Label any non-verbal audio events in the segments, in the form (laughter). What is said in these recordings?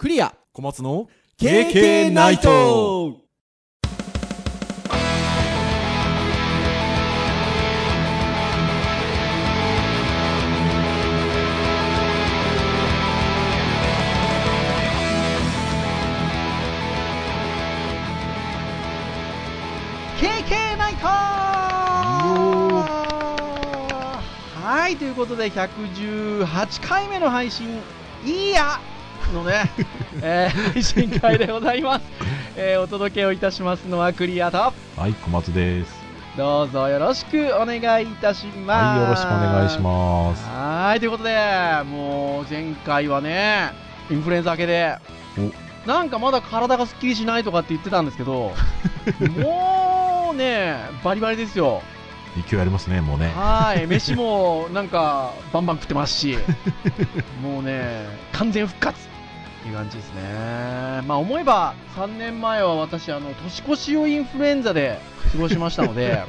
クリア。小松の KK ナイト。ナイト。はいということで118回目の配信。いいやのね、(laughs) えー、配信会でございます、えー、お届けをいたしますのはクリアと。はい小松です。どうぞよろしくお願いいたします。はいよろしくお願いします。はいということでもう前回はねインフルエンザ明けでなんかまだ体がすっきりしないとかって言ってたんですけど (laughs) もうねバリバリですよ。勢いありますねもうね。はい (laughs) 飯もなんかバンバン食ってますし。もうね完全復活いう感じですね。まあ思えば3年前は私あの年越しをインフルエンザで過ごしましたので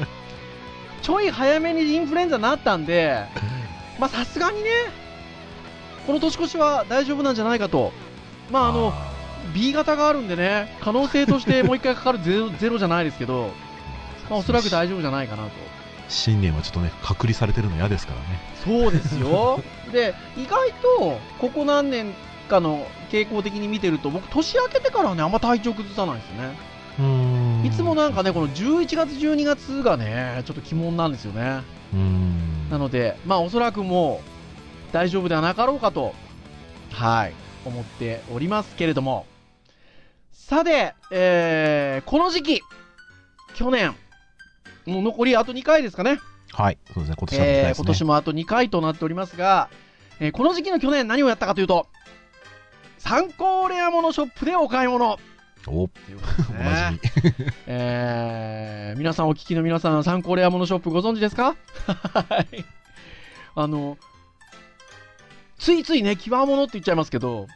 (laughs) ちょい早めにインフルエンザになったんでまあさすがにねこの年越しは大丈夫なんじゃないかと。まああの B 型があるんでね可能性としてもう一回かかるゼロゼロじゃないですけどまあ、おそらく大丈夫じゃないかなと。新年はちょっとね隔離されてるの嫌ですからね。そうですよ。で意外とここ何年かの傾向的に見てると僕年明けてからはねあんま体調崩さないですよねいつもなんかねこの11月12月がねちょっと鬼門なんですよね。なのでまあおそらくもう大丈夫ではなかろうかとはい思っておりますけれども。さて、えー、この時期去年もう残りあと2回ですかね。はい、そうですね、今年は、ね、えー、今年もあと2回となっておりますが、えー、この時期の去年何をやったかというと、参考レアモノショップでお買い物。お、ね、(laughs) (laughs) えー、皆さんお聞きの皆さん、参考レアモノショップご存知ですか？(laughs) はい。あの、ついついね、極物って言っちゃいますけど、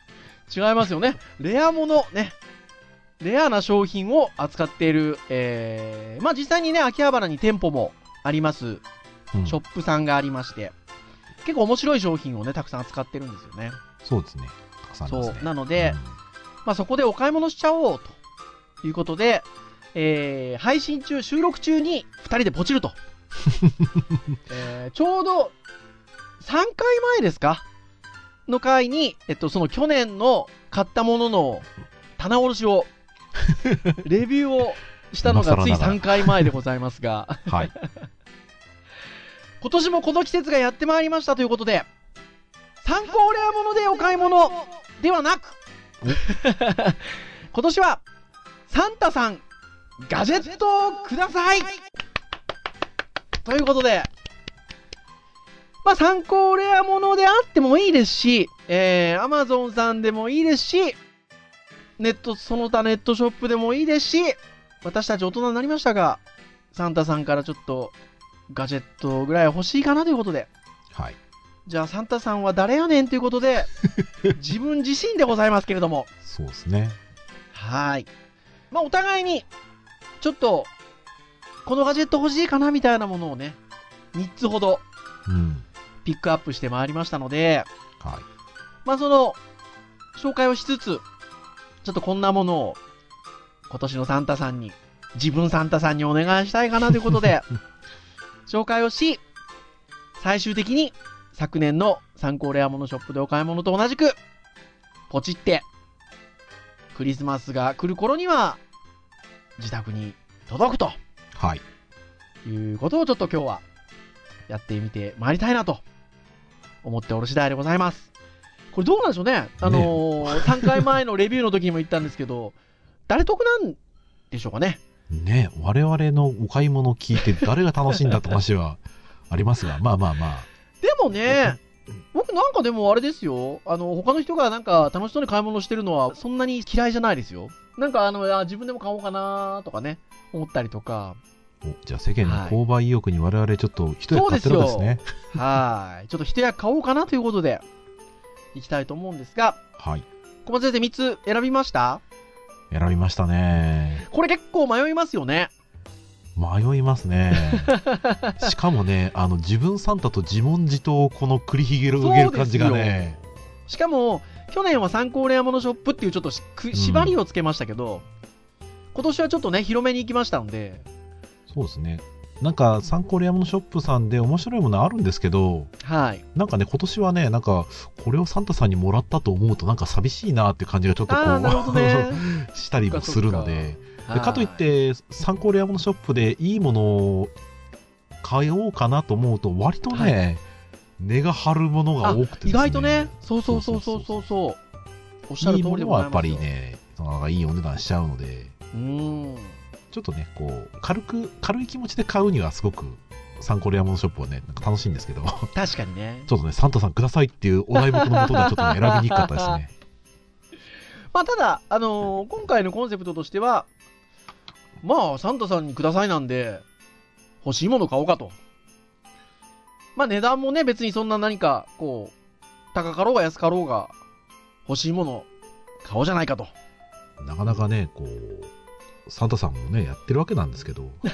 違いますよね。レアもの、ね、レアな商品を扱っている、えー、まあ実際にね、秋葉原に店舗もあります、ショップさんがありまして、結構面白い商品をね、たくさん扱ってるんですよね。そうですね。たくさん、ね、そう。なので、うん、まあそこでお買い物しちゃおうということで、えー、配信中、収録中に2人でポチると。(laughs) えー、ちょうど3回前ですか？の回に、えっと、その去年の買ったものの棚卸しを (laughs) レビューをしたのがつい3回前でございますが。(laughs) はい、今年もこの季節がやってまいりましたということで、参考レアものでお買い物ではなく、(laughs) 今年はサンタさんガジェットをくださいということで、まあ、参考レアものであってもいいですし、えー、アマゾンさんでもいいですし、ネット、その他ネットショップでもいいですし、私たち大人になりましたが、サンタさんからちょっとガジェットぐらい欲しいかなということで。はい。じゃあサンタさんは誰やねんということで、(laughs) 自分自身でございますけれども。そうですね。はい。まあお互いに、ちょっと、このガジェット欲しいかなみたいなものをね、3つほど、ピックアップしてまいりましたので、はい。まあその、紹介をしつつ、ちょっとこんなものを今年のサンタさんに、自分サンタさんにお願いしたいかなということで、(laughs) 紹介をし、最終的に昨年の参考レアモノショップでお買い物と同じく、ポチって、クリスマスが来る頃には、自宅に届くと。はい。いうことをちょっと今日はやってみてまいりたいなと思っておる次第でございます。これどうなんでしょうね。あのー、3 (laughs) 回前のレビューの時にも言ったんですけど、誰得なんでしょうかね。ね我々のお買い物を聞いて誰が楽しいんだって話はありますが、まあまあまあ。でもね、僕なんかでもあれですよ。あの、他の人がなんか楽しそうに買い物してるのはそんなに嫌いじゃないですよ。なんかあの、あ自分でも買おうかなとかね、思ったりとか。じゃあ世間の購買意欲に我々ちょっと一役買ってるんですね。はい。ちょっと一役買おうかなということで。いきたいと思うんですが、はい。小松先生3つ選びました？選びましたね。これ結構迷いますよね。迷いますね。(laughs) しかもね、あの自分サンタと自問自答をこの繰り広げる感じがね。しかも、去年は参考レアモノショップっていうちょっと縛りをつけましたけど、今年はちょっとね、広めに行きましたので、そうですね。なんか、参考レアモノショップさんで面白いものあるんですけど、はい。なんかね、今年はね、なんか、これをサンタさんにもらったと思うと、なんか寂しいなって感じがちょっとこああ、なるほどね。(laughs) う、したりもするので、でかといっはて、参考レアモノショップでいいものを買おうかなと思うと、割とね、値が張るものが多くてね意外とね、そうそうそうそうそうそう。おっしゃるいい通りでものはやっぱ。りね、なんかいいお値段しちゃうので、うん。ちょっとね、こう、軽く、軽い気持ちで買うにはすごく、参考レアモノショップはね、なんか楽しいんですけど、ちょ確かにね。(laughs) っとね、サンタさんくださいっていうお題目のもとではちょっとね、(laughs) 選びにくかったですね。まあ、ただ、あのー今回のコンセプトとしては、まあ、サンタさんにくださいなんで、欲しいもの買おうかと。まあ、値段もね、別にそんな何か、こう、高かろうが安かろうが、欲しいもの買おうじゃないかと。なかなかね、こう、サンタさんもね、やってるわけなんですけど、(laughs)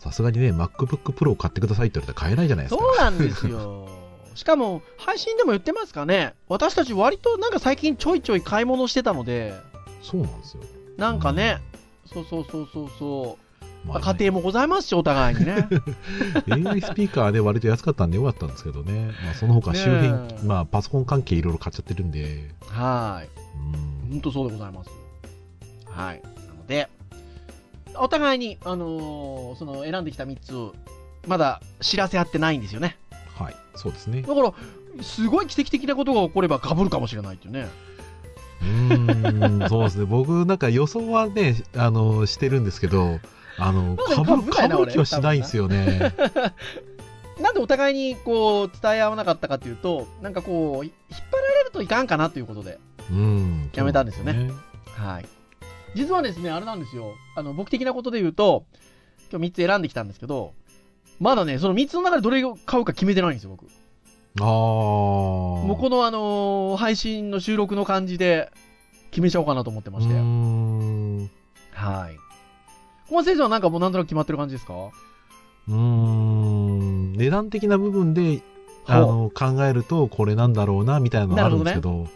さすがにね、MacBook Pro を買ってくださいって言われたら買えないじゃないですか。そうなんですよ。しかも、配信でも言ってますかね、私たち割となんか最近ちょいちょい買い物してたので、そうなんですよ。なんかね、そうそうそうそうそう、まあ家庭もございますし、お互いにね。(laughs) AI スピーカーで割と安かったんでよかったんですけどね、まあ、その他周辺、まあ、パソコン関係いろいろ買っちゃってるんで、はい。うん本当そうでございます。はい。なので、お互いに、あのーその選んできた3つを、まだ知らせ合ってないんですよね。はい、そうですね。だから、すごい奇跡的なことが起これば被るかもしれないっていうね。うーん、そうですね。僕、なんか予想はね、あの、してるんですけど、あの、なんかかぶ気はしないんですよね。(laughs) なんでお互いにこう伝え合わなかったかっていうと、なんかこう、引っ張られるといかんかなということで、うん。やめたんですよねそうなんはい。実はですね、あれなんですよ。あの、僕的なことで言うと、今日3つ選んできたんですけど、まだね、その3つの中でどれを買うか決めてないんですよ、僕。ああ。ももうこのあのー配信の収録の感じで決めちゃおうかなと思ってまして。うーん。はい。小松先生はなんかもうなんとなく決まってる感じですか？うーん。値段的な部分で、あの、考えると、これなんだろうな、みたいなのがあるんですけど、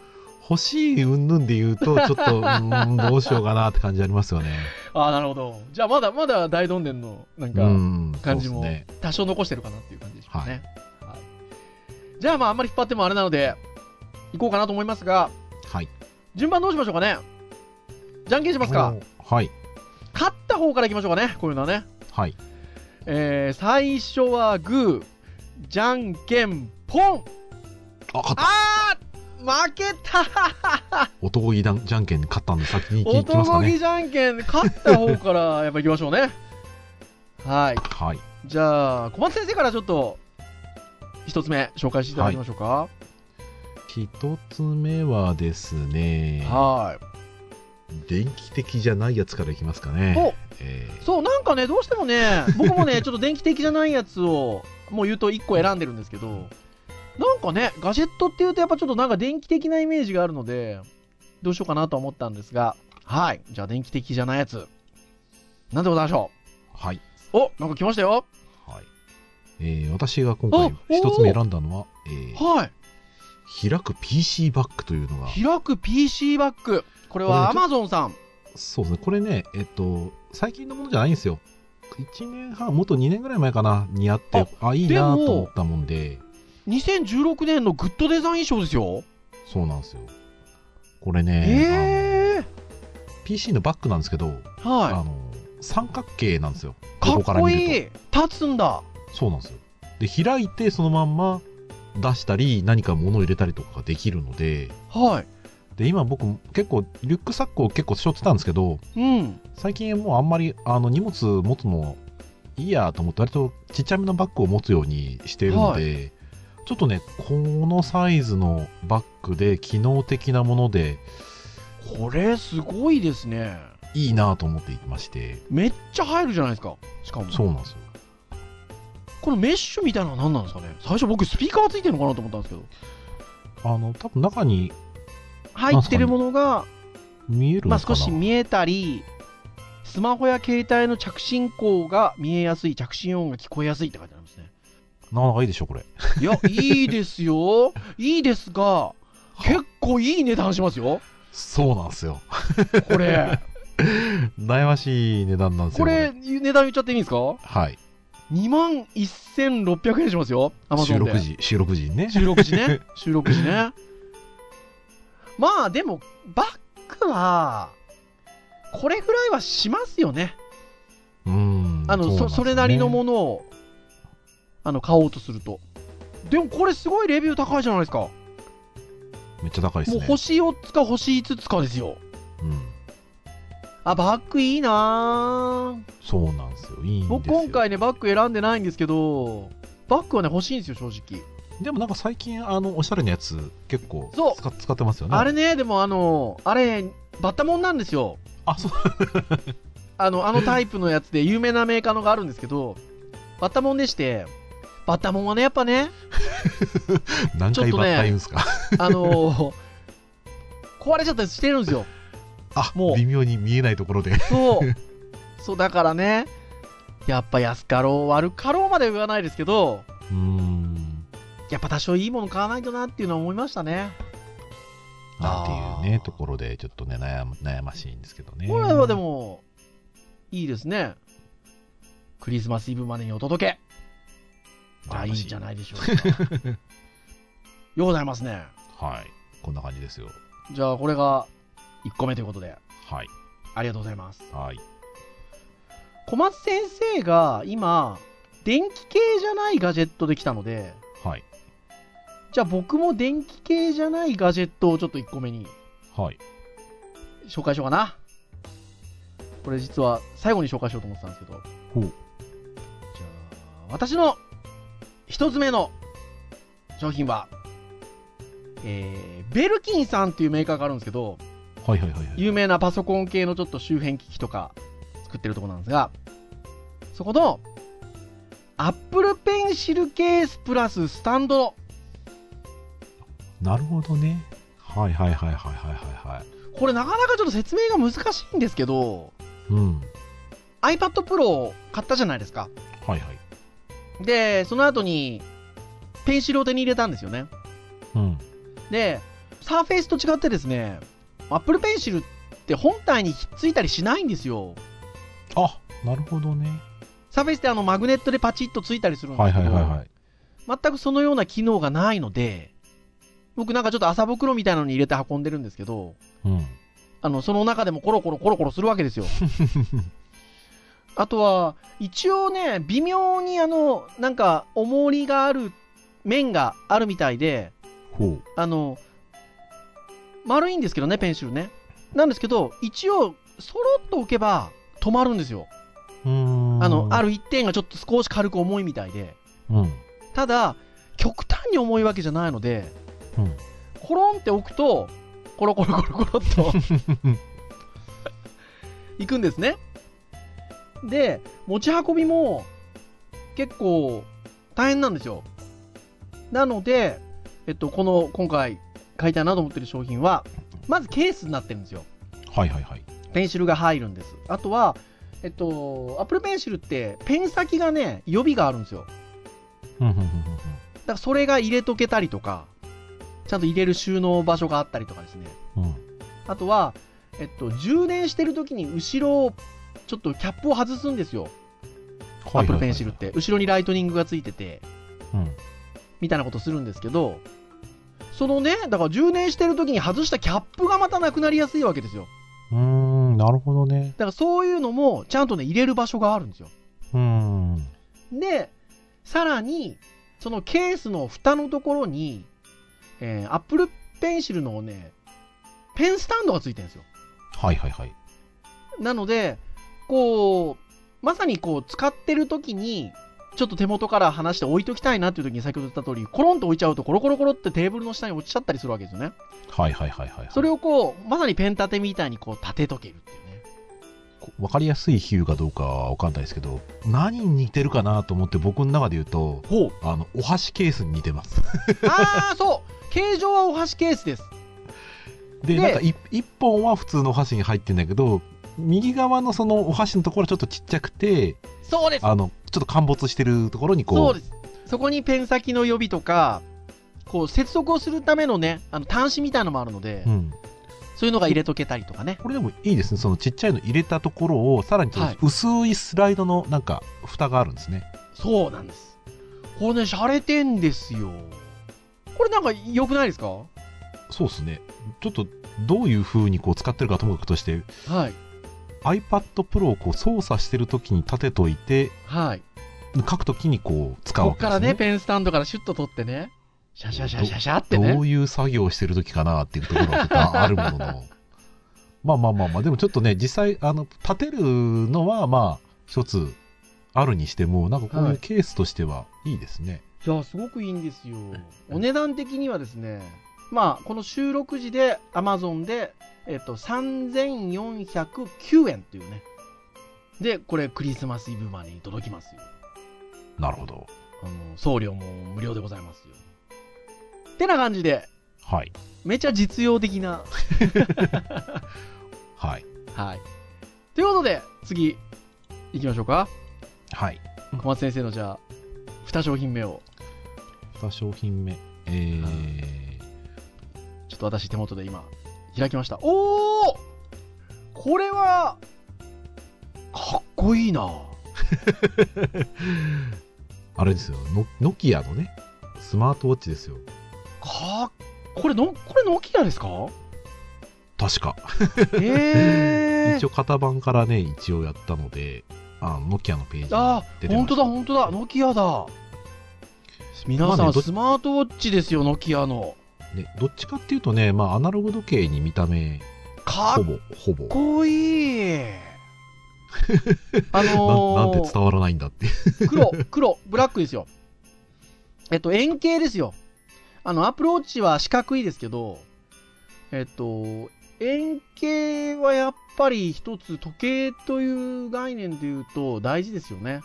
欲しい云々で言うと、ちょっと、うーん、どうしようかなって感じありますよね。(laughs) ああ、なるほど。じゃあまだまだ大どんでんのなんうかん。感じもそうですね。多少残してるかなっていう感じでしょうかね。はいじゃあまああんまり引っ張ってもあれなので、行こうかなと思いますが、はい。順番どうしましょうかね？じゃんけんしますかはい。勝った方から行きましょうかねこういうのはね。はい。えー、最初はグー、じゃんけんポンあ、勝った。あー負けた男気じゃんけん勝ったんで先に行きますかね。男気じゃんけん勝った方からやっぱ行きましょうねはいはい。じゃあ小松先生からちょっと一つ目紹介していただきましょうか。一つ目はですね、は電気的じゃないやつからいきますかね。おえいそうなんかねどうしてもね (laughs) 僕もねちょっと電気的じゃないやつをもう言うと1個選んでるんですけどなんかねガジェットっていうとやっぱちょっとなんか電気的なイメージがあるのでどうしようかなと思ったんですがはい。じゃあ電気的じゃないやつ。なんでございましょーはい。うおなんか来ましたよ。はい。えー私が今あ回一つ目選んだのは、えーはい。開く PC バッグというのが、開く PC バッグこれはこれ Amazon さん。そうですね、これね、えっと、最近のものじゃないんですよ。1年半、もっと2年ぐらい前かな、にあって、あいいなと思ったもんで、2016年のグッドデザイン賞ですよ。そうなんですよ。これね、ええあの PC のバッグなんですけど、あはの三角形なんですよ。いかっこいい。立つんだそうなんですよ。で、開いてそのまんま出したり、何か物を入れたりとかができるので、はい。で、今僕結構リュックサックを結構背負ってたんですけど、うん。最近もうあんまりあの荷物持つのいいやと思って割とちっちゃめのバッグを持つようにしているので、ちょっとね、このサイズのバッグで機能的なものでこれすごいですね。いいなと思っていまして、めっちゃ入るじゃないですか。しかも。そうなんですよ。このメッシュみたいなのは何なんですかね？最初僕スピーカーついてるのかなと思ったんですけどあの、多分中に入ってるものが、見えるのかな、まあ、少し見えたりスマホや携帯の着信項が見えやすい着信音が聞こえやすいって書いてありますねなかなかいいでしょ、これ。いやいいですよいいですが結構いい値段しますよ。そうなんですよ。これ。(laughs) 悩ましい値段なんですよ。これ、値段言っちゃっていいんですか？はい。2万1600円しますよ。アマゾ収ンで。録時、収録時にね。収録時ね。(laughs) 収録時ね。まあでも、バッグは、これぐらいはしますよね。うん。あの、そねそれなりのものを、あの、買おうとすると。でもこれすごいレビュー高いじゃないですか。めっちゃ高いですね。もう星4つか星5つかですよ。うん。あ、バッグいいなぁそうなんですよ。いいんですよ。僕今回ね、バッグ選んでないんですけど、バッグはね、欲しいんですよ、正直。でもなんか最近、あの、おしゃれなやつ、結構そう使使ってますよね。あれね、でもあの、あれ、バッタモンなんですよ。あ、そう。(laughs) あの、あのタイプのやつで有名なメーカーのがあるんですけど、バッタモンでして、バッタモンはね、やっぱね、(laughs) 何回バッタ言うんですか？(laughs) あの壊れちゃったりしてるんですよ。あ、もう微妙に見えないところで。そう。(laughs) そう、だからね、やっぱ安かろう、悪かろうまでは言わないですけど、うーん。やっぱ多少いいもの買わないとなっていうのは思いましたね。なんていうあね、ーところで、ちょっとね、悩ま悩ましいんですけどね。これはでも、いいですね。クリスマスイブまでにお届け。あいいんじゃないでしょうか。ようございますね。はい。こんな感じですよ。じゃあこれが1個目ということで、はい。ありがとうございます。はい。小松先生が今、電気系じゃないガジェットできたので、はい。じゃあ僕も電気系じゃないガジェットをちょっと1個目にはい。紹介しようかな。これ実は最後に紹介しようと思ってたんですけど。ほうじゃあ、私の一つ目の商品は、えー、ベルキンさんっていうメーカーがあるんですけど、はいはいはいはい。有名なパソコン系のちょっと周辺機器とか作ってるところなんですが、そこの、Apple Pencil ケースプラススタンドなるほどね。はいはいはいはいはいはいはい。これなかなかちょっと説明が難しいんですけど、うん。iPad Pro を買ったじゃないですか。はいはい。で、その後に、ペンシルを手に入れたんですよね。うん。で、サーフェイスと違ってですね、Apple Pencil って本体にひっついたりしないんですよ。あ、なるほどね。サーフェイスってあのマグネットでパチッとついたりするんではいすけど、はいはいはい。全くそのような機能がないので、僕なんかちょっと麻袋みたいなのに入れて運んでるんですけど、うん。あの、その中でもコロコロコロコロするわけですよ。(laughs) あとは、一応ね、微妙にあの、なんか、重りがある面があるみたいで、ほう。あの、丸いんですけどね、ペンシルね。なんですけど、一応、そろっと置けば止まるんですよ。あの、ある。る一点がちょっと少し軽く重いみたいで。うん。ただ、極端に重いわけじゃないので、うん。コロンって置くと、コロコロコロコロっと (laughs) 行くんですね。で、持ち運びも結構大変なんですよ。なので、えっと、この今回買いたいなと思ってる商品は、まずケースになってるんですよ。はいはいはい。ペンシルが入るんです。あとは、えっと、Apple Pencil ってペン先がね、予備があるんですよ。だからそれが入れとけたりとか、ちゃんと入れる収納場所があったりとかですね。うん。うん。あとは、えっと、充電してる時に後ろを、ちょっとキャップを外すんですよ。はい Apple Pencil って。後ろにライトニングがついてて、うん。みたいなことするんですけど、そのね、だから充電してる時に外したキャップがまたなくなりやすいわけですよ。うーん、なるほどね。だからそういうのも、ちゃんとね、入れる場所があるんですよ。うーん。で、さらに、そのケースの蓋のところに、えー、Apple Pencil のね、ペンスタンドがついてるんですよ。はいはいはい。なので、こう、まさにこう、使ってる時に、ちょっと手元から離して置いときたいなっていう時に先ほど言った通り、コロンと置いちゃうとコロコロコロってテーブルの下に落ちちゃったりするわけですよね。はいはいはいはい。それをこう、まさにペン立てみたいにこう立てとけるっていうね。こわかりやすい比喩かどうかはわかんないですけど、何に似てるかなと思って僕の中で言うと、ほう。あの、お箸ケースに似てます。ああ、そう形状はお箸ケースです。で、でなんかい一本は普通のお箸に入ってんだけど、右側のそのお箸のところちょっとちっちゃくて、そうです。あの、ちょっと陥没してるところにこう、そうです。そこにペン先の予備とか、こう接続をするためのね、あの端子みたいのもあるので、うん。そういうのが入れとけたりとかね。これでもいいですね。そのちっちゃいの入れたところを、さらに薄いスライドのなんか、蓋があるんですね。そうなんです。これね、洒落てんですよ。これなんか良くないですか？そうですね。ちょっと、どういう風にこう使ってるかともかくとして、はい。iPad Pro をこう操作してる時に立てといて、はい。書く時にこう使うわけですね。こっからね、ペンスタンドからシュッと取ってね、シャシャシャシャシャってね。どういう作業をしてる時かなっていうところはちょっとあるものの。(laughs) まあまあまあまあ、でもちょっとね、実際、あの、立てるのはまあ、一つあるにしても、なんかこうはいいうケースとしてはいいですね。いや、すごくいいんですよ。お値段的にはですね、まあ、この収録時で Amazon で、えっと、3409円っていうね。で、これクリスマスイブまでに届きますよ。なるほど。あの、送料も無料でございますよ。ってな感じで、はい。めちゃ実用的な。(laughs) はい。はい。ということで、次、行きましょうか。はい。小松先生のじゃあ、2商品目を、2商品目。えー、ちょっと私手元で今、開きました。おおこれは、かっこいいな。(laughs) あれですよ。ノノキアのね、スマートウォッチですよ。かっこれの、これノキアですか？確か。ええ (laughs) 一応型番からね、一応やったので、あノキアのページにあ出てました。本当だ、本当だ、ノキアだ。皆さん、まあねどスマートウォッチですよ、ノキアの。ね、どっちかっていうとね、まあ、アナログ時計に見た目、かっほぼ、ほぼ。こいい。(laughs) あなのー、なんて伝わらないんだって。黒、黒、ブラックですよ。えっと、円形ですよ。あの、アプローチは四角いですけど、えっと、円形はやっぱり一つ時計という概念で言うと大事ですよね。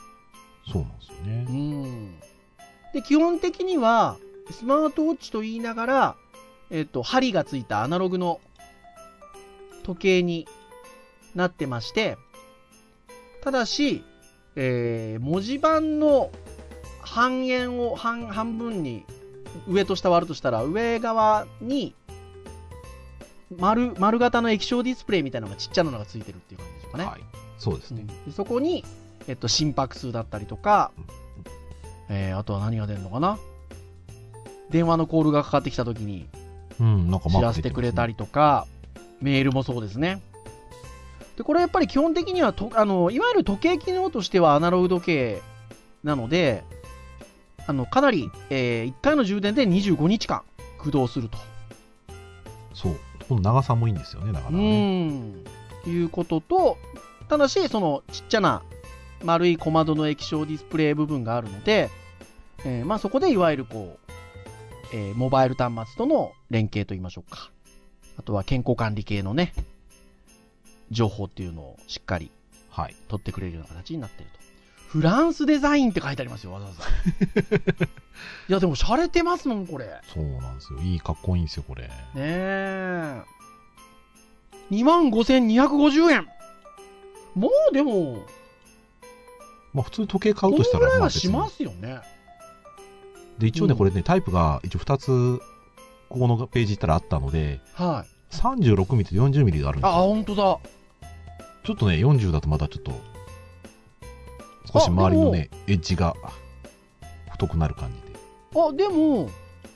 そうなんですようね。ん。で、基本的には、スマートウォッチと言いながら、えっと、針がついたアナログの時計になってまして、ただし、えー文字盤の半円を半半分に上と下割るとしたら、上側に丸丸型の液晶ディスプレイみたいなのがちっちゃなのがついてるっていう感じでしょうかね。はい。そうですね。でそこに、えっと、心拍数だったりとか、えーあとは何が出るのかな？電話のコールがかかってきた時に知らせてくれたりとか、メールもそうですね。で、これやっぱり基本的にはと、あの、いわゆる時計機能としてはアナログ時計なので、あの、かなり、え1回の充電で25日間駆動すると。そう。この長さもいいんですよね、だからうね。ん。いうことと、ただし、そのちっちゃな丸い小窓の液晶ディスプレイ部分があるので、えーまあそこでいわゆるこう、えーモバイル端末との連携といいましょうか。あとは健康管理系のね、情報っていうのをしっかりはい。取ってくれるような形になってると。フランスデザインって書いてありますよ、わざわざ。(laughs) いや、でも、洒落てますもん、これ。ねそうなんですよ。いい、かっこいいんですよ、これ。え。25,250円。もう、でも、まあ、普通に時計買こうとしたら、のぐらいはしますよね。で、一応ね、うんこれね、タイプが一応2つ、ここのページ行ったらあったので、はい。36ミリと40ミリがあるんですあ、よ。ほんとだ。ちょっとね、40だとまたちょっと、少し周りのね、エッジが太くなる感じで。あ、でも、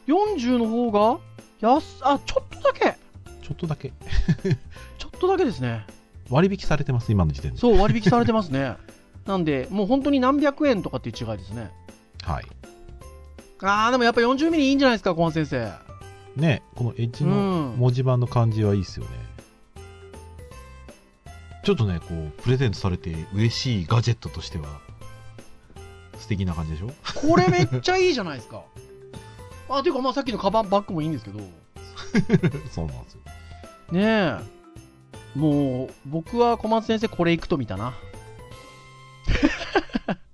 40の方が、やす、あ、ちょっとだけ。ちょっとだけ (laughs) ちょっとだけですね。割引されてます、今の時点で。そう、割引されてますね。なんで、もう本当に何百円とかっていう違いですね。はい。あー、でもやっぱ40ミリいいんじゃないですか、小松先生。ね、このエッジうのん。文字盤の感じはいいですよね。ちょっとね、こう、プレゼントされて嬉しいガジェットとしては、素敵な感じでしょ？これめっちゃいいじゃないですか。(laughs) あ、ていうかまあさっきのカバンバッグもいいんですけど。ね (laughs) そうなんですよ。え。もう、僕は小松先生これいくと見たな。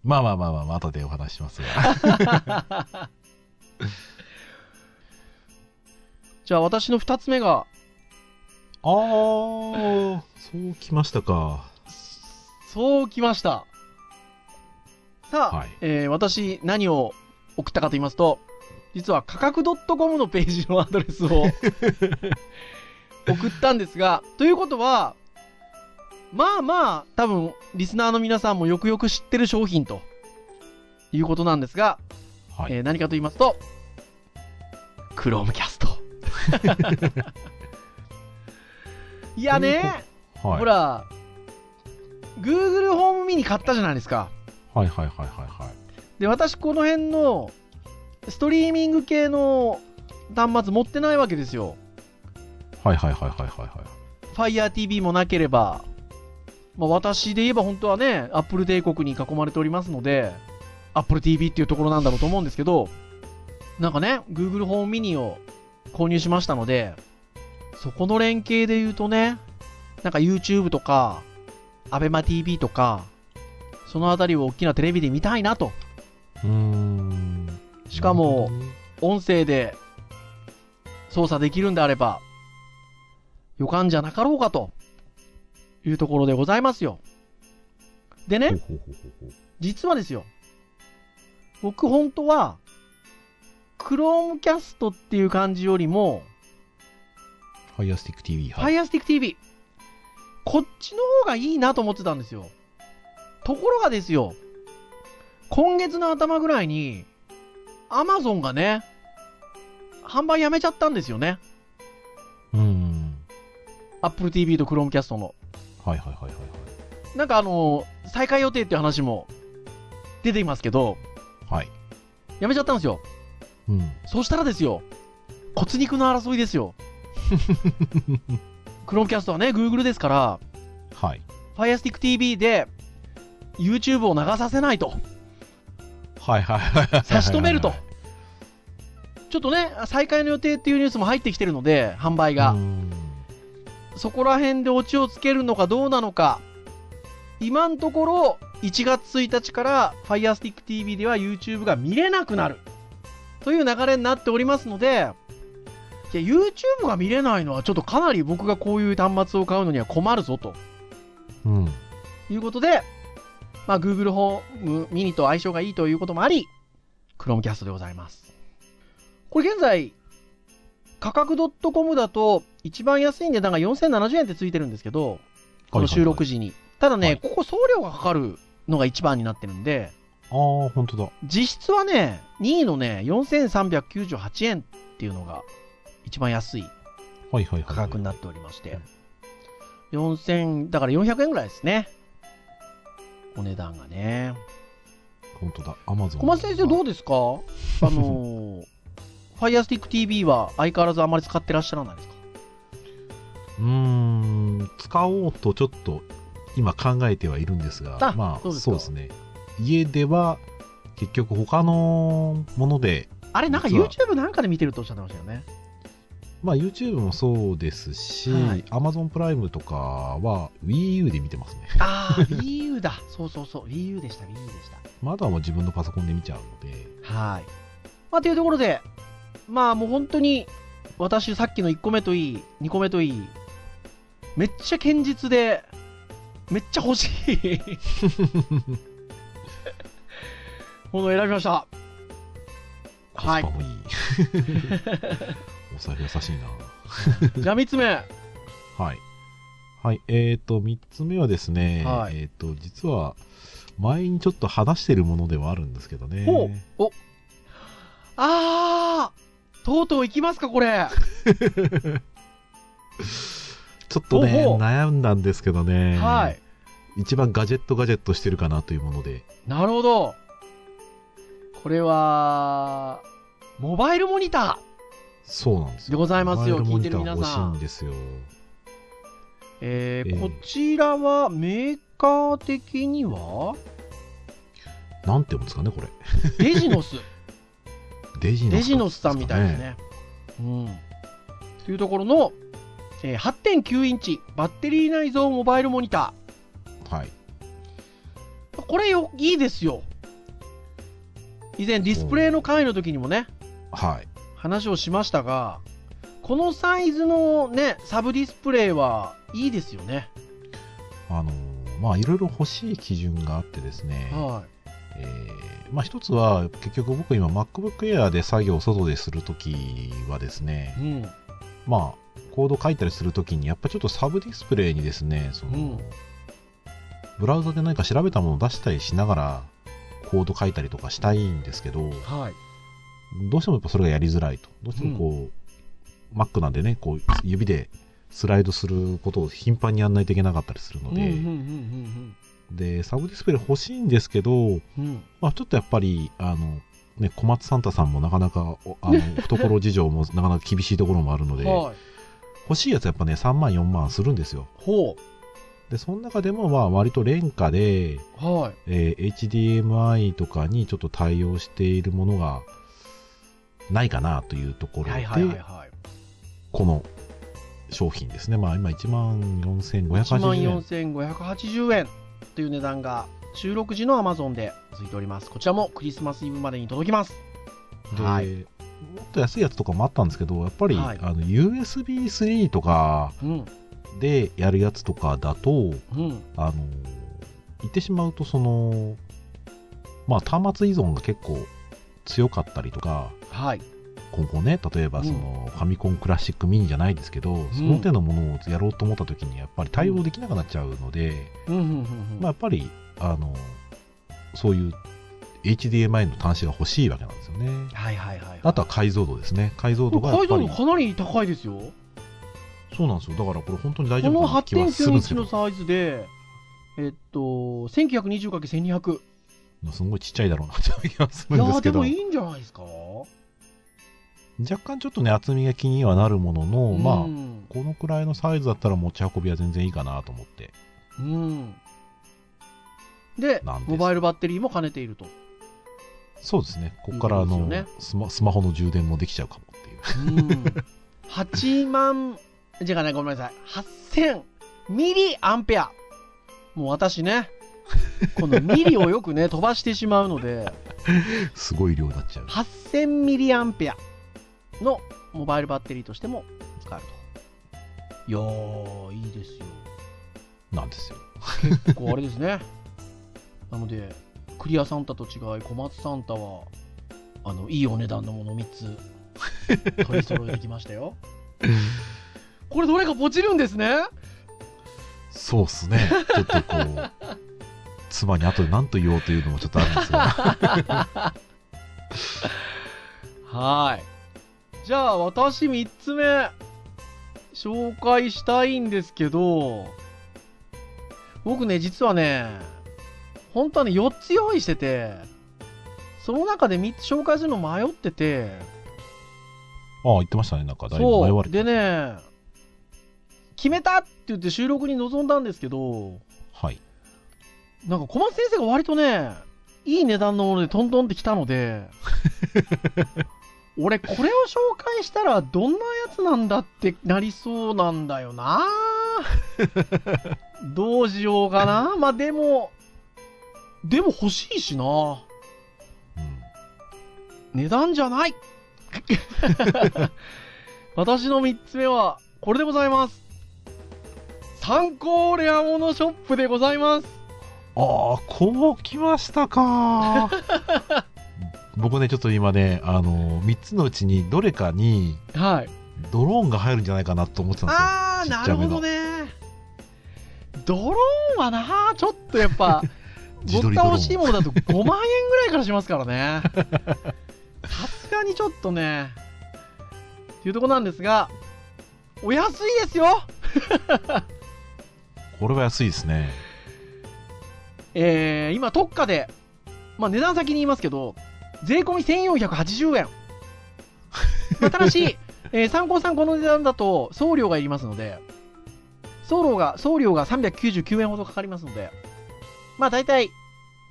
まあまあまあまあ、後でお話ししますが。(laughs) じゃあ私の二つ目が、あー、そうきましたか。そうきました。さあ、はいえー私何を送ったかと言いますと、実は価格 .com のページのアドレスを (laughs) 送ったんですが、ということは、まあまあ、多分、リスナーの皆さんもよくよく知ってる商品ということなんですが、はい。えー何かと言いますと、クロームキャスト。(laughs) いやね、はい。ほら、Google ホームミニ買ったじゃないですか。はいはいはいはいはい。で、私この辺のストリーミング系の端末持ってないわけですよ。はいはいはいはいはいはい。Fire TV もなければ、まあ、私で言えば本当はね、Apple 帝国に囲まれておりますので、Apple TV っていうところなんだろうと思うんですけど、なんかね、Google ホームミニを購入しましたので、そこの連携で言うとね、なんか YouTube とか、ABEMATV とか、そのあたりを大きなテレビで見たいなと。うーん。しかも音声で操作できるんであれば、予感じゃなかろうかというところでございますよ。でね、実はですよ、僕本当は、Chromecast っていう感じよりも、ファイアスティック TV。はい。Firestick TV、こっちの方がいいなと思ってたんですよ。ところがですよ、今月の頭ぐらいに、Amazon がね、販売やめちゃったんですよね。うーん。Apple TV と Chromecast の。はいはいはいはいはい。なんかあの再開予定っていう話も出ていますけど、はい。やめちゃったんですよ。うん。そしたらですよ、骨肉の争いですよ。(laughs) Chromecast はね、Google ですから、はい。Firestick TV で YouTube を流させないと。はいはいはいはい。差し止めると。ちょっとね、再開の予定っていうニュースも入ってきてるので、販売がうー。んそこら辺でオチをつけるのかどうなのか。今のところ、1月1日から Firestick TV では YouTube が見れなくなる。という流れになっておりますので、いや、YouTube が見れないのはちょっとかなり僕がこういう端末を買うのには困るぞとうん。いうことで、まあ Google ホームミニと相性がいいということもあり、Chromecast でございます。これ現在、価格 .com だと一番安い値段が4070円ってついてるんですけど、この収録時に。ただね、はいここ送料がかかるのが一番になってるんで、ああ、本当だ。実質はね、2位のね、4398円っていうのが一番安いはいはいはい。価格になっておりまして、4000、だから400円ぐらいですね。お値段がね。本当だ。アマゾン。小松先生どうですか？あのー、Firestick TV は相変わらずあまり使ってらっしゃらないですか？うーん、使おうとちょっと今考えてはいるんですが、あまあそうですね。家では結局他のもので、あれなんか YouTube なんかで見てるとおっしゃってましたよね。まあ YouTube もそうですし、はい Amazon プライムとかは Wii U で見てますね。ああ、Wii U だ。(laughs) そうそうそう。Wii U でした、Wii U でした。まだはもう自分のパソコンで見ちゃうので、はい。まあ、というところで、まあもう本当に、私さっきの1個目といい、2個目といい、めっちゃ堅実で、めっちゃ欲しい (laughs) ものを選びました。はいコスパもいい。お財布優しいな。(laughs) じゃあ3つ目。はい。はい。えっ、と、3つ目はですね、はいえっ、と、実は、前にちょっと話してるものではあるんですけどね。ほうおあーとうとう行きますか、これ。(laughs) ちょっとね、悩んだんですけどね。はい。一番ガジェットガジェットしてるかなというもので。なるほど。これは、モバイルモニタそうなんですよ。でございますよ聞いてる皆さん欲しいんですよ。ー。えーえーこちらはメーカー的には、なんて読むんですかね、これ。デジノス。(laughs) デジノス、デジノスさんみたいです。ね。うん。というところの、えー8.9インチバッテリー内蔵モバイルモニタはい。ー。これよ、いいですよ。以前ディスプレイの回の時にもね、はい。話をしましたが、このサイズのね、サブディスプレイはいいですよね。あのーまあ、いろいろ欲しい基準があってですね、はえーまあ一つは結局僕今 MacBook Air で作業を外でするときはですね、うん。まあコード書いたりするときにやっぱちょっとサブディスプレイにですね、その、うんブラウザで何か調べたものを出したりしながらコード書いたりとかしたいんですけど、はい。どうしてもやっぱそれがやりづらいと。どうしてもこう、Mac なんでね、こう指でスライドすることを頻繁にやんないといけなかったりするので、うんうんうんで、サブディスプレイ欲しいんですけど、うんうん。まあ、ちょっとやっぱり、あの、ね、小松サンタさんもなかなか、おあの (laughs) 懐事情もなかなか厳しいところもあるので、うん。はい。欲しいやつやっぱね、3万、4万するんですよ。ほで、その中でも、まあ、割と廉価で、う。はい。えー HDMI とかにちょっと対応しているものがないかなというところで、はいはいはいはい。この商品ですね。まあ、今1万1万4580円。4580円という値段が収録時の Amazon でついております。こちらもクリスマスイブまでに届きます。で、はいもっと安いやつとかもあったんですけど、やっぱり、はいあの USB-3 とかうん。でやるやつとかだと、うん。あの、言ってしまうと、その、まあ、端末依存が結構強かったりとか、はい。今後ね、例えばその、ファミコンクラシックミニじゃないですけど、その手のものをやろうと思った時にやっぱり対応できなくなっちゃうので。まあ、やっぱり、あの、そういう HDMI の端子が欲しいわけなんですよね。はいはいはい。あとは解像度ですね。解像度がやっぱり解像度、かなり高いですよ。そうなんですよ。だからこれ本当に大この丈夫かな気はするんです8.9インチけどの、サイズで、えっと、1920×1200。すごいちっちゃいだろうなって気はすいやーでるんですけど、もいいんじゃないですか若干ちょっとね、厚みが気にはなるものの、まあ、うんこのくらいのサイズだったら持ち運びは全然いいかなと思って。うん。でモバイルバッテリーも兼ねていると。そうですね。ここからあの、ねスマスマホの充電もできちゃうかもっていう。うん。8万、じゃあね、ごめんなさい。8000ミリアンペア。もう私ね、このミリをよくね、飛ばしてしまうので、(laughs) すごい量になっちゃう。8000ミリアンペアのモバイルバッテリーとしても使えると。いやー、いいですよ。なんですよ。結構あれですね。(laughs) なので、クリアサンタと違い、小松サンタは、あの、いいお値段のもの3つ、(laughs) 取り揃えてきましたよ。これどれかポチるんですねそうっすね。ちょっとこう、妻に後で何と言おうというのもちょっとあるんですが。(laughs) はい。じゃあ、私3つ目、紹介したいんですけど、僕ね、実はね、本当はね、4つ用意してて、その中で3つ紹介するの迷ってて、ああ、言ってましたね。なんかだいぶ迷。われて。でね、決めたって言って収録に臨んだんですけど、はい。なんか小松先生が割とね、いい値段のものでトントンってきたので、(laughs) 俺これを紹介したらどんなやつなんだってなりそうなんだよな。(laughs) どうしようかな。まあでも、でも欲しいしな。うん。値段じゃない。(laughs) 私の3つ目はこれでございます。参考レアモノショップでございます。ああ、こう来ましたか。(laughs) 僕ね、ちょっと今ね、あの、3つのうちにどれかにはい。ドローンが入るんじゃないかなと思ってたんですよ。あーなるほどね。ドローンはなちょっとやっぱ (laughs) 自撮りドローン。僕が欲しいものだと5万円ぐらいからしますからね。さすがにちょっとね。っていうとこなんですがお安いですよ。(laughs) これは安いですね。えー、今特価でまあ値段先に言いますけど税込み1480円まあただし、(laughs) えー参考さんこの値段だと送料がいりますので送料が送料が399円ほどかかりますのでまあ大体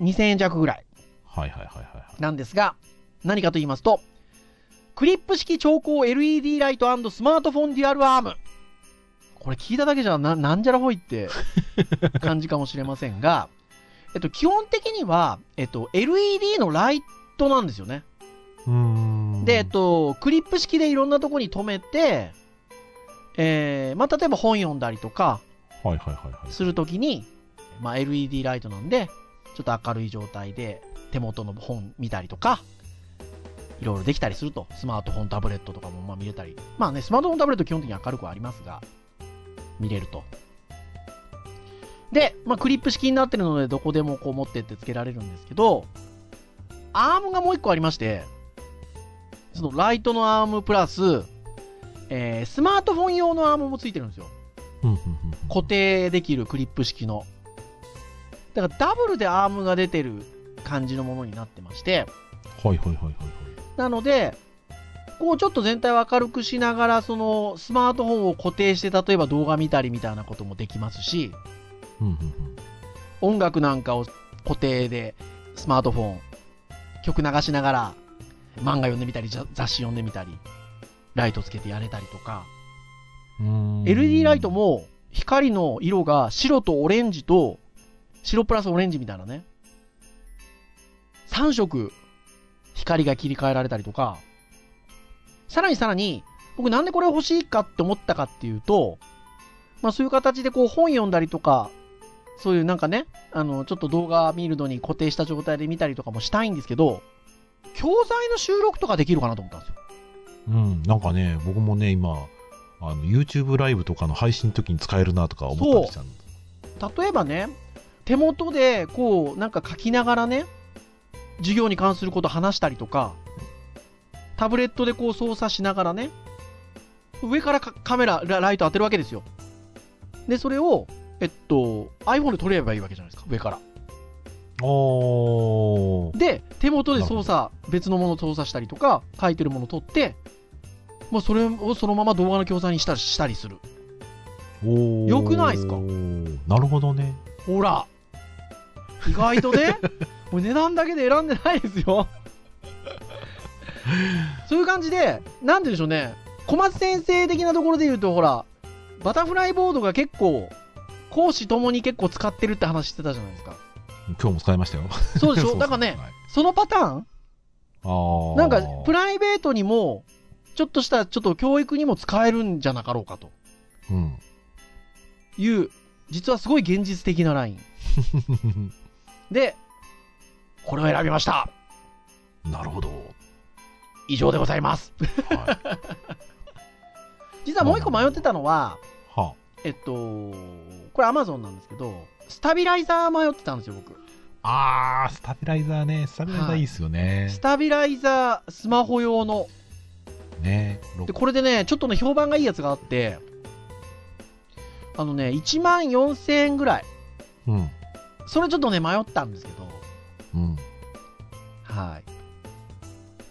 2000円弱ぐらいはいはいはいはいはい。なんですが何かと言いますとクリップ式調光 LED ライトスマートフォンデュアルアームこれ聞いただけじゃななんじゃらほいって (laughs) 感じかもしれませんが、えっと、基本的には、えっと、LED のライトなんですよね。で、えっと、クリップ式でいろんなとこに止めて、えー、まあ、例えば本読んだりとか。するときに、まあ、LED ライトなんで、ちょっと明るい状態で手元の本見たりとか、いろいろできたりすると。スマートフォン、タブレットとかもまあ見れたり。まあね、スマートフォン、タブレット基本的に明るくはありますが、見れると。で、まあ、クリップ式になってるので、どこでもこう持ってってつけられるんですけど、アームがもう一個ありまして、そのライトのアームプラス、えースマートフォン用のアームもついてるんですよ。固定できるクリップ式の。だからダブルでアームが出てる感じのものになってまして、はいはいはいはいはい。なので、こうちょっと全体を明るくしながら、そのスマートフォンを固定して、例えば動画見たりみたいなこともできますし、音楽なんかを固定でスマートフォン、曲流しながら漫画読んでみたり、ざ雑誌読んでみたり、ライトつけてやれたりとか、LED ライトも光の色が白とオレンジと白プラスオレンジみたいなね。3色光が切り替えられたりとか、さらにさらに、僕なんでこれ欲しいかって思ったかっていうと、まあそういう形でこう本読んだりとか、そういうなんかね、あの、ちょっと動画見るのに固定した状態で見たりとかもしたいんですけど、教材の収録とかできるかなと思ったんですよ。うん、なんかね、僕もね、今、あの YouTube ライブとかの配信の時に使えるなとか思ったりしたん例えばね手元でこうなんか書きながらね授業に関すること話したりとかタブレットでこう操作しながらね上からカカメララライト当てるわけですよ。でそれをえっと iPhone で撮ればいいわけじゃないですか。上から。おー。で手元で操作別のものを操作したりとか書いてるものを撮ってもうそれをそのまま動画の教材にしたりしたりする。おー。よくないっすか？なるほどね。ほら。意外とね (laughs) もう値段だけで選んでないですよ。(laughs) そういう感じでなんでしょうね。小松先生的なところで言うとほらバタフライボードが結構講師ともに結構使ってるって話してたじゃないですか。今日も使いましたよ。そうでしょ？(laughs) だからねはい。そのパターン？あー。なんかプライベートにもちょっとしたちょっと教育にも使えるんじゃなかろうかと。うん。いう実はすごい現実的なライン。(laughs) でこれを選びました。なるほど。以上でございます。はい。(laughs) 実はもう一個迷ってたのは、はえっと、これ Amazon なんですけど、スタビライザー迷ってたんですよ、僕。あ、あー、スタビライザーね。スタビライザーいいっすよねス。タビライザースマホ用の。ね。で、これでね、ちょっとね、評判がいいやつがあって、あのね、1万4000円ぐらい。うん。それちょっとね、迷ったんですけど、うん。はい。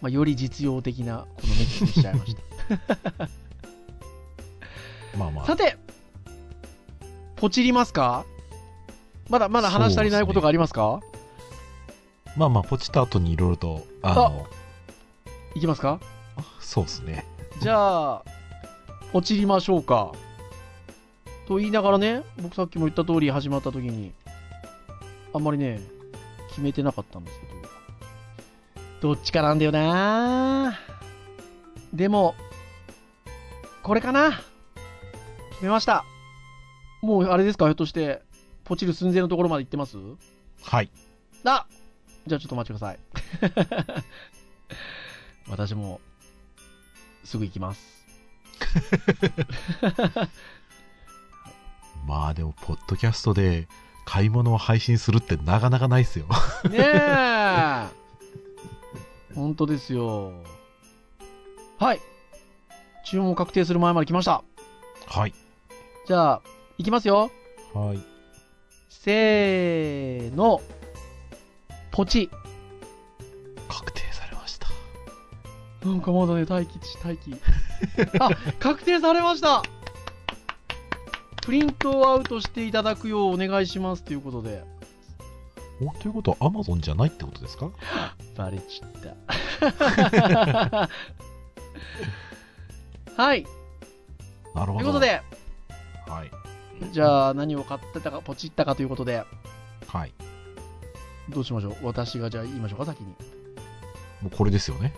まあ、より実用的な、このメッキにしちゃいました。(laughs) まあまあ。さて、ポチりますか？まだまだ話し足りないことがありますか？まあまあ、ポチった後にいろいろと、あの、いきますか？そうですね。じゃあ、ポチりましょうか。と言いながらね、僕さっきも言った通り始まった時に、あんまりね、決めてなかったんですけど、どっちかなんだよな。でも、これかな。決めました。もうあれですかひょっとして、ポチる寸前のところまで行ってます？はい。あじゃあちょっとお待ちください。(laughs) 私も、すぐ行きます。(laughs) まあでも、ポッドキャストで買い物を配信するってなかなかないっすよ。ねえ (laughs) 本当ですよ。はい。注文確定する前まで来ました。はい。じゃあ、行きますよ。はい。せーの。ポチ。確定されました。なんかまだね、待機し、待機。あ、確定されましたプリントをアウトしていただくようお願いしますということで。おということは Amazon じゃないってことですか？(gasps) バレちった。(laughs) はい。なるほど。ということ。で、はい。じゃあ何を買ってたか、ポチったかということで、はい。どうしましょう？私がじゃあ言いましょうか、先に。もうこれですよね。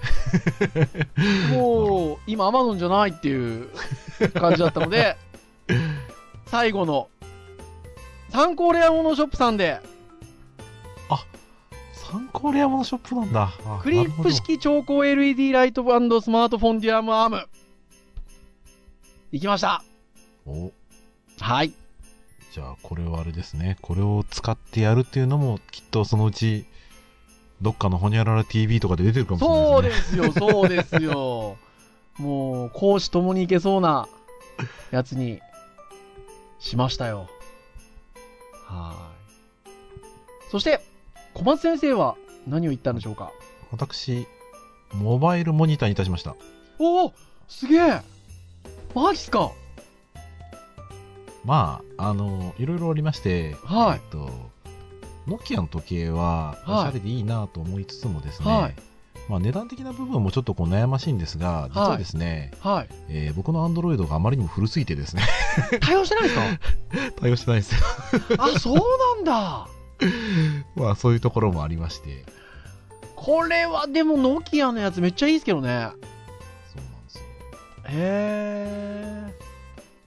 もう、今、アマゾンじゃないっていう感じだったので、(laughs) 最後の、参考レアモノショップさんで、参考レアモノショップなんだ。あクリップ。式超光 LED ライトスマートフォンデュアムアーム。いきました。なるほどおはい。じゃあ、これはあれですね。これを使ってやるっていうのも、きっとそのうち、どっかのホニャララ TV とかで出てるかもしれそうないでですよ、そうですよ。(laughs) もう、講師ともにいけそうなやつにしましたよ。はい。そして、小松先生は何を言ったんでしょうか？すね。私、モバイルモニターにいたしました。おおすげえマジっすか？まあ、あの、いろいろありまして、はいえっと、ノキアの時計は、おはいしゃれでいいなと思いつつもですね、はいまあ、値段的な部分もちょっとこう悩ましいんですが、実はですね、はい。えー僕のアンドロイドがあまりにも古すぎてですね、(laughs) 対応してないですか？(laughs) 対応してないんですよ。あ、そうなんだ。(laughs) まあ、そういうところもありまして、これはでもノキアのやつめっちゃいいですけどね。そうなんですよ。へえ。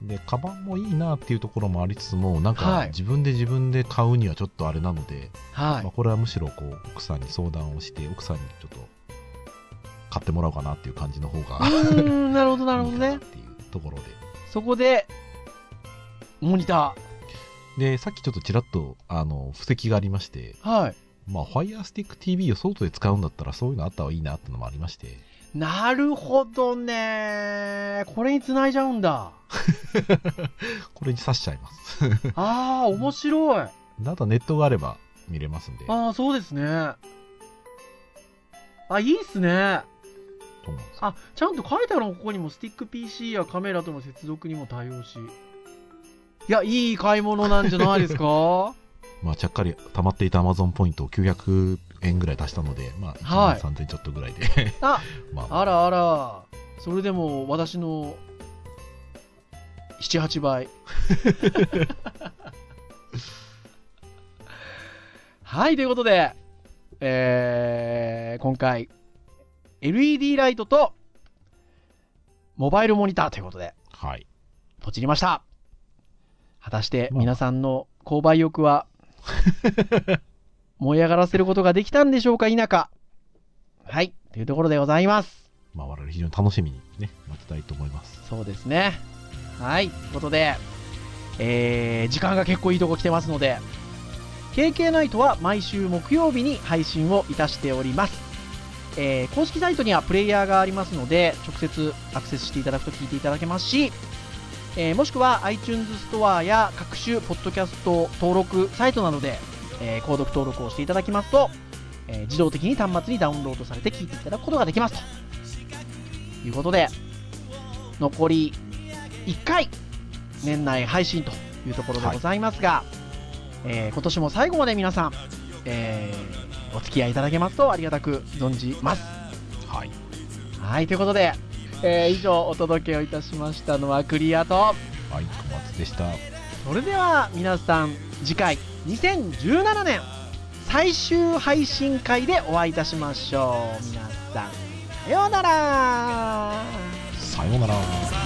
で、カバンもいいなっていうところもありつつも、なんはいか自分で自分で買うにはちょっとあれなので、はいまあ、。これはむしろこう奥さんに相談をして、奥さんにちょっと買ってもらおうかなっていう感じの方がうーん、なるほど、なるほどねっ。ていうところで。そこで、モニタで、さっきちょっとちらっと、あの、布石がありまして、ー。はい。まあ、Fire Stick TV を外で使うんだったらそういうのあった方がいいなってのもありまして、なるほどね。これに繋いじゃうんだ。(laughs) これに挿しちゃいます。(laughs) ああ、面白い。ああとはネットがあれば見れますんで、あ、そうですね。あ、いいっすね。すよあ、ちゃんと書いてあるのここにもスティック PC やカメラとの接続にも対応し。いや、いい買い物なんじゃないですか？(laughs) まあ、ちゃっかり溜まっていた Amazon ポイントを900円ぐらい足したので、まあ、はい1万3000ちょっとぐらいで、あ、(laughs) まあ、あらあら。それでも私の7、8倍。(laughs) はい、ということで、えー、今回、LED ライトとモバイルモニターということで、はい。ポチりました。果たしてまあ皆さんの購買欲は？(laughs) 燃え上がらせることができたんでしょうか否かはい。というところでございます。まあ、我々非常に楽しみにね、待ちたいと思います。そうですね。はい。ということでえー、時間が結構いいとこ来てますので KK ナイトは毎週木曜日に配信をいたしております。えー公式サイトにはプレイヤーがありますので直接アクセスしていただくと聞いていただけますしえーもしくは iTunes ストアや各種ポッドキャスト登録サイトなどで、えー購読登録をしていただきますと、えー自動的に端末にダウンロードされて聞いていただくことができますということで残り1回年内配信というところでございますが、えー今年も最後まで皆さん、えーお付き合いいただけますとありがたく存じますはい。はいということで、えー以上お届けをいたしましたのはクリアとはい、小松でした。それでは皆さん次回2017年最終配信会でお会いいたしましょう皆さんさようならさようなら。